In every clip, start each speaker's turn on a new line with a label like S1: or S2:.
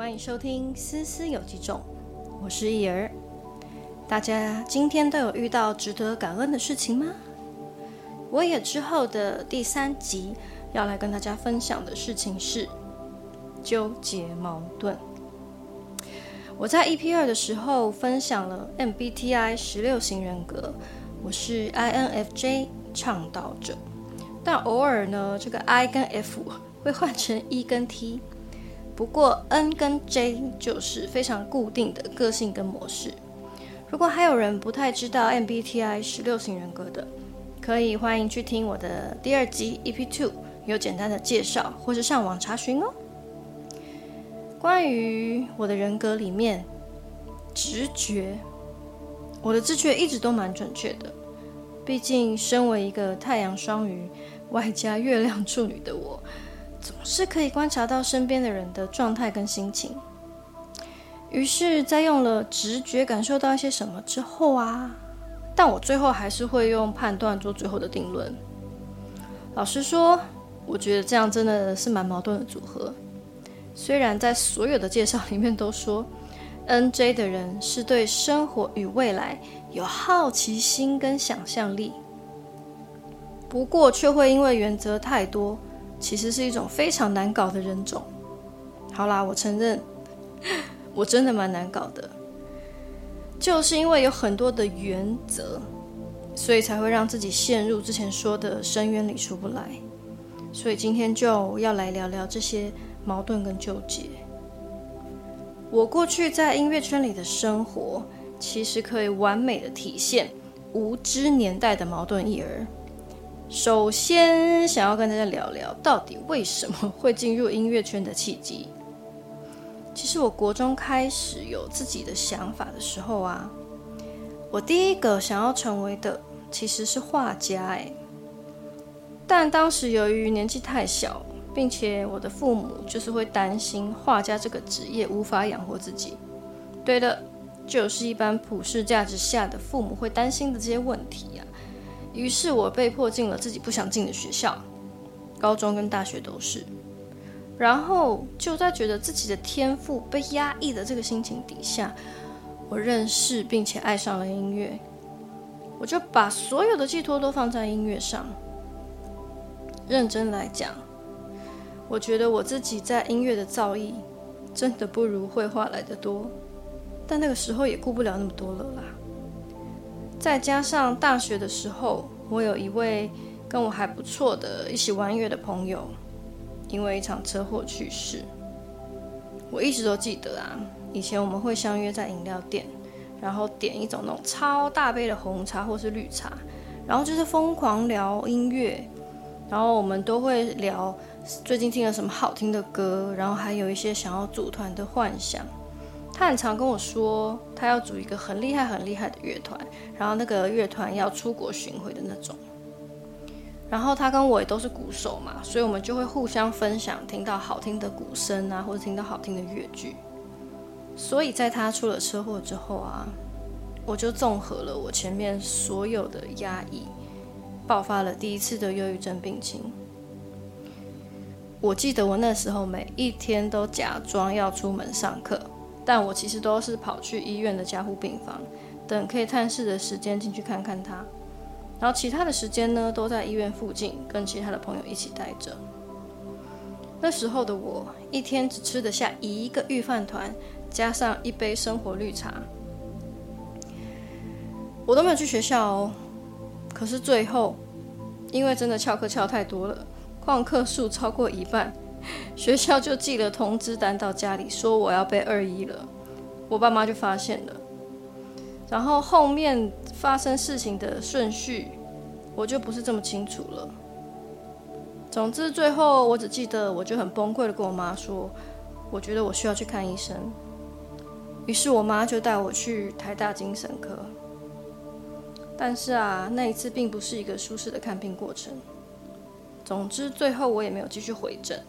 S1: 欢迎收听《思思有几种》，我是易儿。大家今天都有遇到值得感恩的事情吗？我也之后的第三集要来跟大家分享的事情是纠结矛盾。我在 EP 二的时候分享了 MBTI 十六型人格，我是 INFJ 倡导者，但偶尔呢，这个 I 跟 F 会换成 E 跟 T。不过 N 跟 J 就是非常固定的个性跟模式。如果还有人不太知道 MBTI 十六型人格的，可以欢迎去听我的第二集 EP Two，有简单的介绍，或是上网查询哦。关于我的人格里面，直觉，我的直觉一直都蛮准确的。毕竟身为一个太阳双鱼外加月亮处女的我。总是可以观察到身边的人的状态跟心情，于是，在用了直觉感受到一些什么之后啊，但我最后还是会用判断做最后的定论。老实说，我觉得这样真的是蛮矛盾的组合。虽然在所有的介绍里面都说，N J 的人是对生活与未来有好奇心跟想象力，不过却会因为原则太多。其实是一种非常难搞的人种。好啦，我承认，我真的蛮难搞的，就是因为有很多的原则，所以才会让自己陷入之前说的深渊里出不来。所以今天就要来聊聊这些矛盾跟纠结。我过去在音乐圈里的生活，其实可以完美的体现无知年代的矛盾一儿。首先，想要跟大家聊聊，到底为什么会进入音乐圈的契机。其实，我国中开始有自己的想法的时候啊，我第一个想要成为的其实是画家，哎，但当时由于年纪太小，并且我的父母就是会担心画家这个职业无法养活自己。对的，就是一般普世价值下的父母会担心的这些问题呀。于是我被迫进了自己不想进的学校，高中跟大学都是。然后就在觉得自己的天赋被压抑的这个心情底下，我认识并且爱上了音乐。我就把所有的寄托都放在音乐上。认真来讲，我觉得我自己在音乐的造诣真的不如绘画来的多，但那个时候也顾不了那么多了啦。再加上大学的时候，我有一位跟我还不错的一起玩乐的朋友，因为一场车祸去世。我一直都记得啊，以前我们会相约在饮料店，然后点一种那种超大杯的红茶或是绿茶，然后就是疯狂聊音乐，然后我们都会聊最近听了什么好听的歌，然后还有一些想要组团的幻想。他很常跟我说，他要组一个很厉害、很厉害的乐团，然后那个乐团要出国巡回的那种。然后他跟我也都是鼓手嘛，所以我们就会互相分享听到好听的鼓声啊，或者听到好听的乐句。所以在他出了车祸之后啊，我就综合了我前面所有的压抑，爆发了第一次的忧郁症病情。我记得我那时候每一天都假装要出门上课。但我其实都是跑去医院的加护病房，等可以探视的时间进去看看他，然后其他的时间呢都在医院附近跟其他的朋友一起待着。那时候的我一天只吃得下一个御饭团，加上一杯生活绿茶，我都没有去学校哦。可是最后，因为真的翘课翘太多了，旷课数超过一半。学校就寄了通知单到家里，说我要被二一了。我爸妈就发现了，然后后面发生事情的顺序，我就不是这么清楚了。总之，最后我只记得，我就很崩溃的跟我妈说，我觉得我需要去看医生。于是我妈就带我去台大精神科。但是啊，那一次并不是一个舒适的看病过程。总之，最后我也没有继续回诊。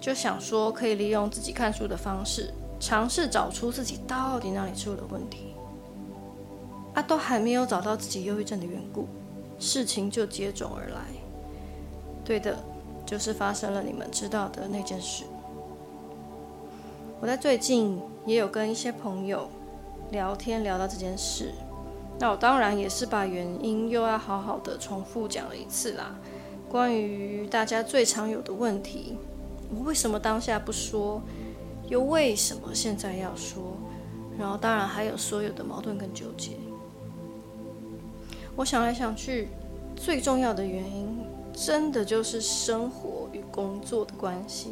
S1: 就想说可以利用自己看书的方式，尝试找出自己到底哪里出了问题。啊，都还没有找到自己忧郁症的缘故，事情就接踵而来。对的，就是发生了你们知道的那件事。我在最近也有跟一些朋友聊天，聊到这件事。那我当然也是把原因又要好好的重复讲了一次啦。关于大家最常有的问题，我为什么当下不说？又为什么现在要说？然后当然还有所有的矛盾跟纠结。我想来想去，最重要的原因，真的就是生活与工作的关系。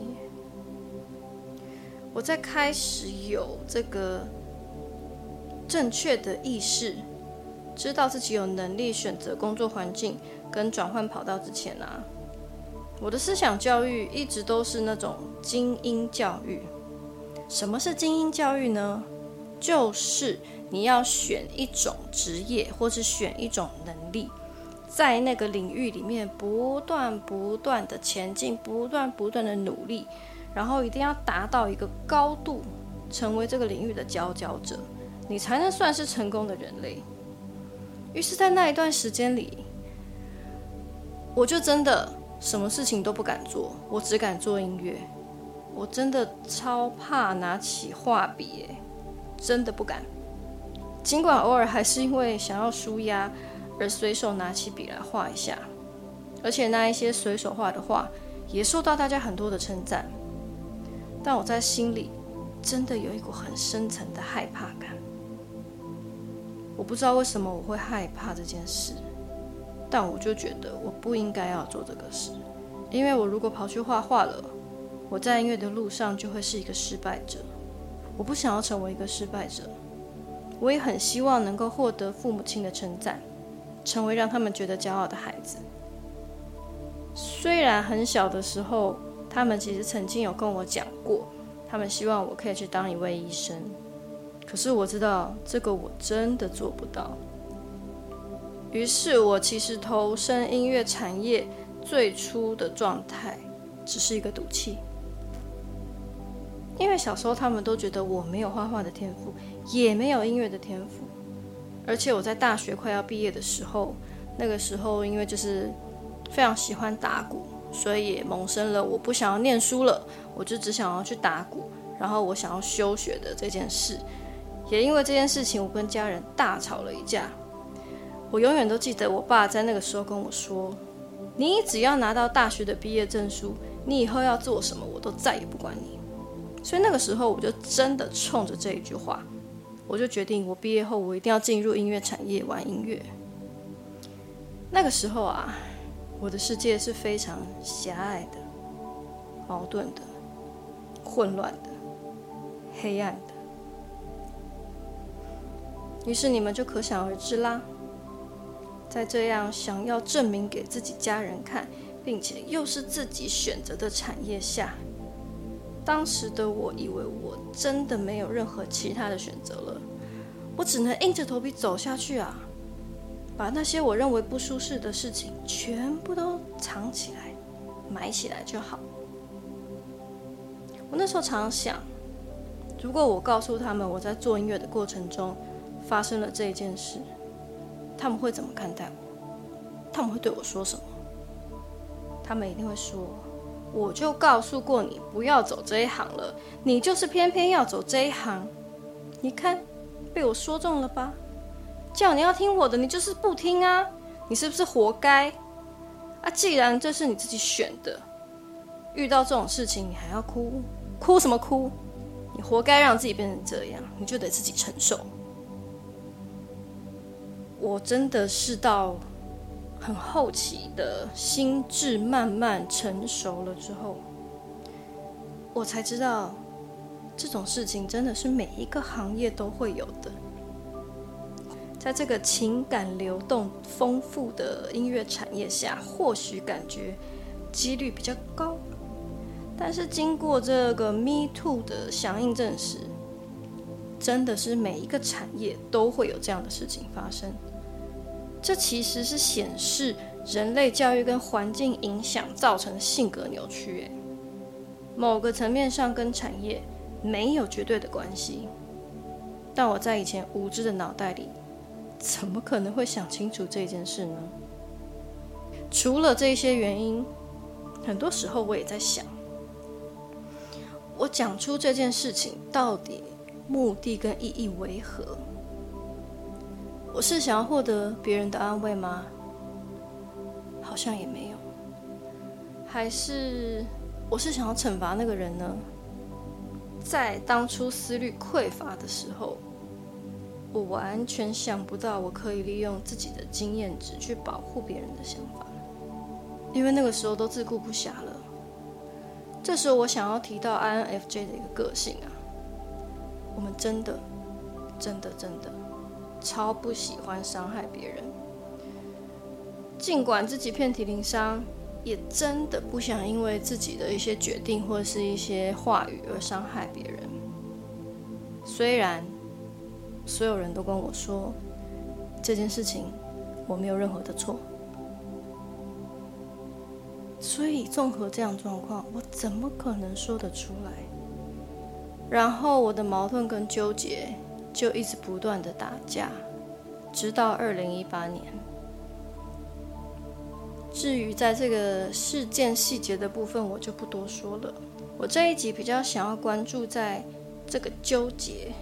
S1: 我在开始有这个正确的意识。知道自己有能力选择工作环境跟转换跑道之前啊，我的思想教育一直都是那种精英教育。什么是精英教育呢？就是你要选一种职业，或是选一种能力，在那个领域里面不断不断的前进，不断不断的努力，然后一定要达到一个高度，成为这个领域的佼佼者，你才能算是成功的人类。于是，在那一段时间里，我就真的什么事情都不敢做，我只敢做音乐。我真的超怕拿起画笔，真的不敢。尽管偶尔还是因为想要舒压而随手拿起笔来画一下，而且那一些随手画的画也受到大家很多的称赞，但我在心里真的有一股很深层的害怕感。我不知道为什么我会害怕这件事，但我就觉得我不应该要做这个事，因为我如果跑去画画了，我在音乐的路上就会是一个失败者。我不想要成为一个失败者，我也很希望能够获得父母亲的称赞，成为让他们觉得骄傲的孩子。虽然很小的时候，他们其实曾经有跟我讲过，他们希望我可以去当一位医生。可是我知道这个我真的做不到。于是我其实投身音乐产业最初的状态只是一个赌气，因为小时候他们都觉得我没有画画的天赋，也没有音乐的天赋。而且我在大学快要毕业的时候，那个时候因为就是非常喜欢打鼓，所以也萌生了我不想要念书了，我就只想要去打鼓，然后我想要休学的这件事。也因为这件事情，我跟家人大吵了一架。我永远都记得，我爸在那个时候跟我说：“你只要拿到大学的毕业证书，你以后要做什么，我都再也不管你。”所以那个时候，我就真的冲着这一句话，我就决定，我毕业后我一定要进入音乐产业玩音乐。那个时候啊，我的世界是非常狭隘的、矛盾的、混乱的、黑暗的。于是你们就可想而知啦，在这样想要证明给自己家人看，并且又是自己选择的产业下，当时的我以为我真的没有任何其他的选择了，我只能硬着头皮走下去啊，把那些我认为不舒适的事情全部都藏起来、埋起来就好。我那时候常想，如果我告诉他们我在做音乐的过程中，发生了这一件事，他们会怎么看待我？他们会对我说什么？他们一定会说：“我就告诉过你不要走这一行了，你就是偏偏要走这一行。你看，被我说中了吧？叫你要听我的，你就是不听啊！你是不是活该？啊，既然这是你自己选的，遇到这种事情你还要哭？哭什么哭？你活该让自己变成这样，你就得自己承受。”我真的是到很后期的心智慢慢成熟了之后，我才知道这种事情真的是每一个行业都会有的。在这个情感流动丰富的音乐产业下，或许感觉几率比较高，但是经过这个 Me Too 的响应证实，真的是每一个产业都会有这样的事情发生。这其实是显示人类教育跟环境影响造成的性格扭曲，某个层面上跟产业没有绝对的关系。但我在以前无知的脑袋里，怎么可能会想清楚这件事呢？除了这些原因，很多时候我也在想，我讲出这件事情到底目的跟意义为何？我是想要获得别人的安慰吗？好像也没有。还是我是想要惩罚那个人呢？在当初思虑匮乏的时候，我完全想不到我可以利用自己的经验值去保护别人的想法，因为那个时候都自顾不暇了。这时候我想要提到 INFJ 的一个个性啊，我们真的、真的、真的。超不喜欢伤害别人，尽管自己遍体鳞伤，也真的不想因为自己的一些决定或是一些话语而伤害别人。虽然所有人都跟我说这件事情我没有任何的错，所以综合这样状况，我怎么可能说得出来？然后我的矛盾跟纠结。就一直不断的打架，直到二零一八年。至于在这个事件细节的部分，我就不多说了。我这一集比较想要关注在这个纠结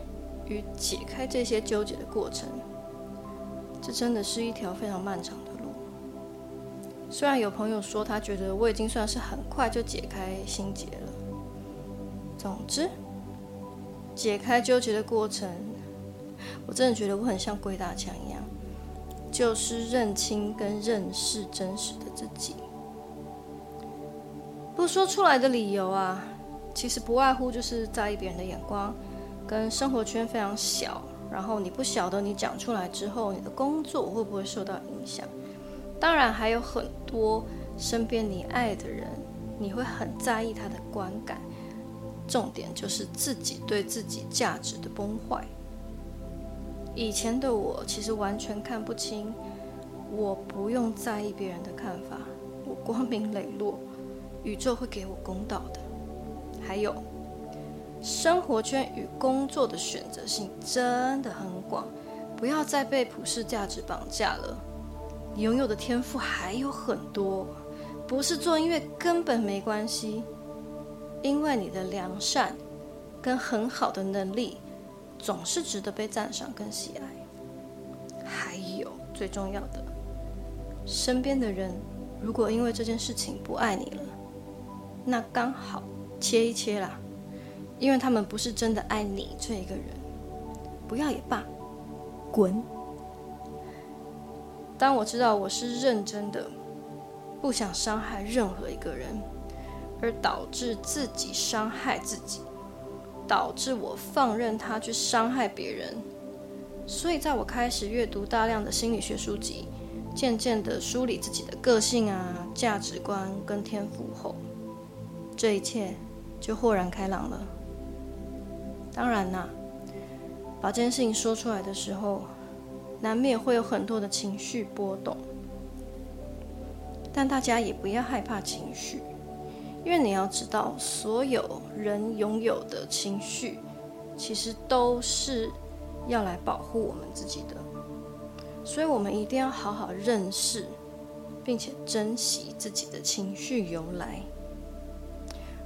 S1: 与解开这些纠结的过程。这真的是一条非常漫长的路。虽然有朋友说他觉得我已经算是很快就解开心结了。总之，解开纠结的过程。我真的觉得我很像鬼打墙一样，就是认清跟认识真实的自己。不说出来的理由啊，其实不外乎就是在意别人的眼光，跟生活圈非常小，然后你不晓得你讲出来之后，你的工作会不会受到影响。当然还有很多身边你爱的人，你会很在意他的观感。重点就是自己对自己价值的崩坏。以前的我其实完全看不清，我不用在意别人的看法，我光明磊落，宇宙会给我公道的。还有，生活圈与工作的选择性真的很广，不要再被普世价值绑架了。你拥有的天赋还有很多，不是做音乐根本没关系，因为你的良善跟很好的能力。总是值得被赞赏跟喜爱。还有最重要的，身边的人如果因为这件事情不爱你了，那刚好切一切啦，因为他们不是真的爱你这一个人，不要也罢，滚。当我知道我是认真的，不想伤害任何一个人，而导致自己伤害自己。导致我放任他去伤害别人，所以在我开始阅读大量的心理学书籍，渐渐的梳理自己的个性啊、价值观跟天赋后，这一切就豁然开朗了。当然啦，把这件事情说出来的时候，难免会有很多的情绪波动，但大家也不要害怕情绪。因为你要知道，所有人拥有的情绪，其实都是要来保护我们自己的，所以我们一定要好好认识，并且珍惜自己的情绪由来。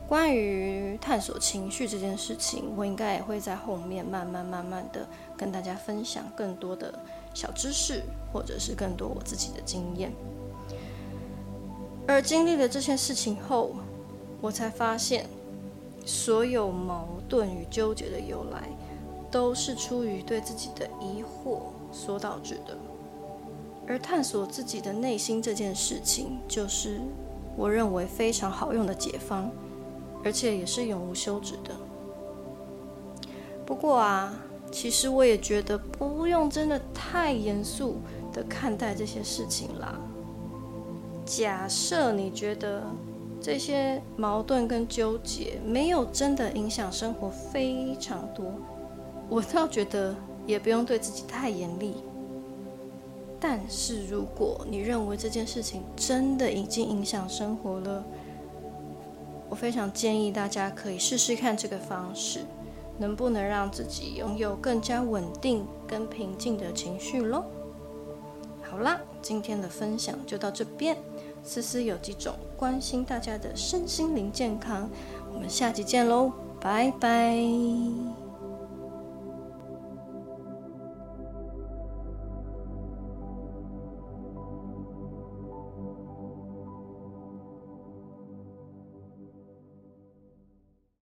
S1: 关于探索情绪这件事情，我应该也会在后面慢慢慢慢的跟大家分享更多的小知识，或者是更多我自己的经验。而经历了这些事情后，我才发现，所有矛盾与纠结的由来，都是出于对自己的疑惑所导致的。而探索自己的内心这件事情，就是我认为非常好用的解方，而且也是永无休止的。不过啊，其实我也觉得不用真的太严肃的看待这些事情啦。假设你觉得。这些矛盾跟纠结没有真的影响生活非常多，我倒觉得也不用对自己太严厉。但是如果你认为这件事情真的已经影响生活了，我非常建议大家可以试试看这个方式，能不能让自己拥有更加稳定跟平静的情绪咯。好啦，今天的分享就到这边。思思有几种关心大家的身心灵健康，我们下集见喽，拜拜。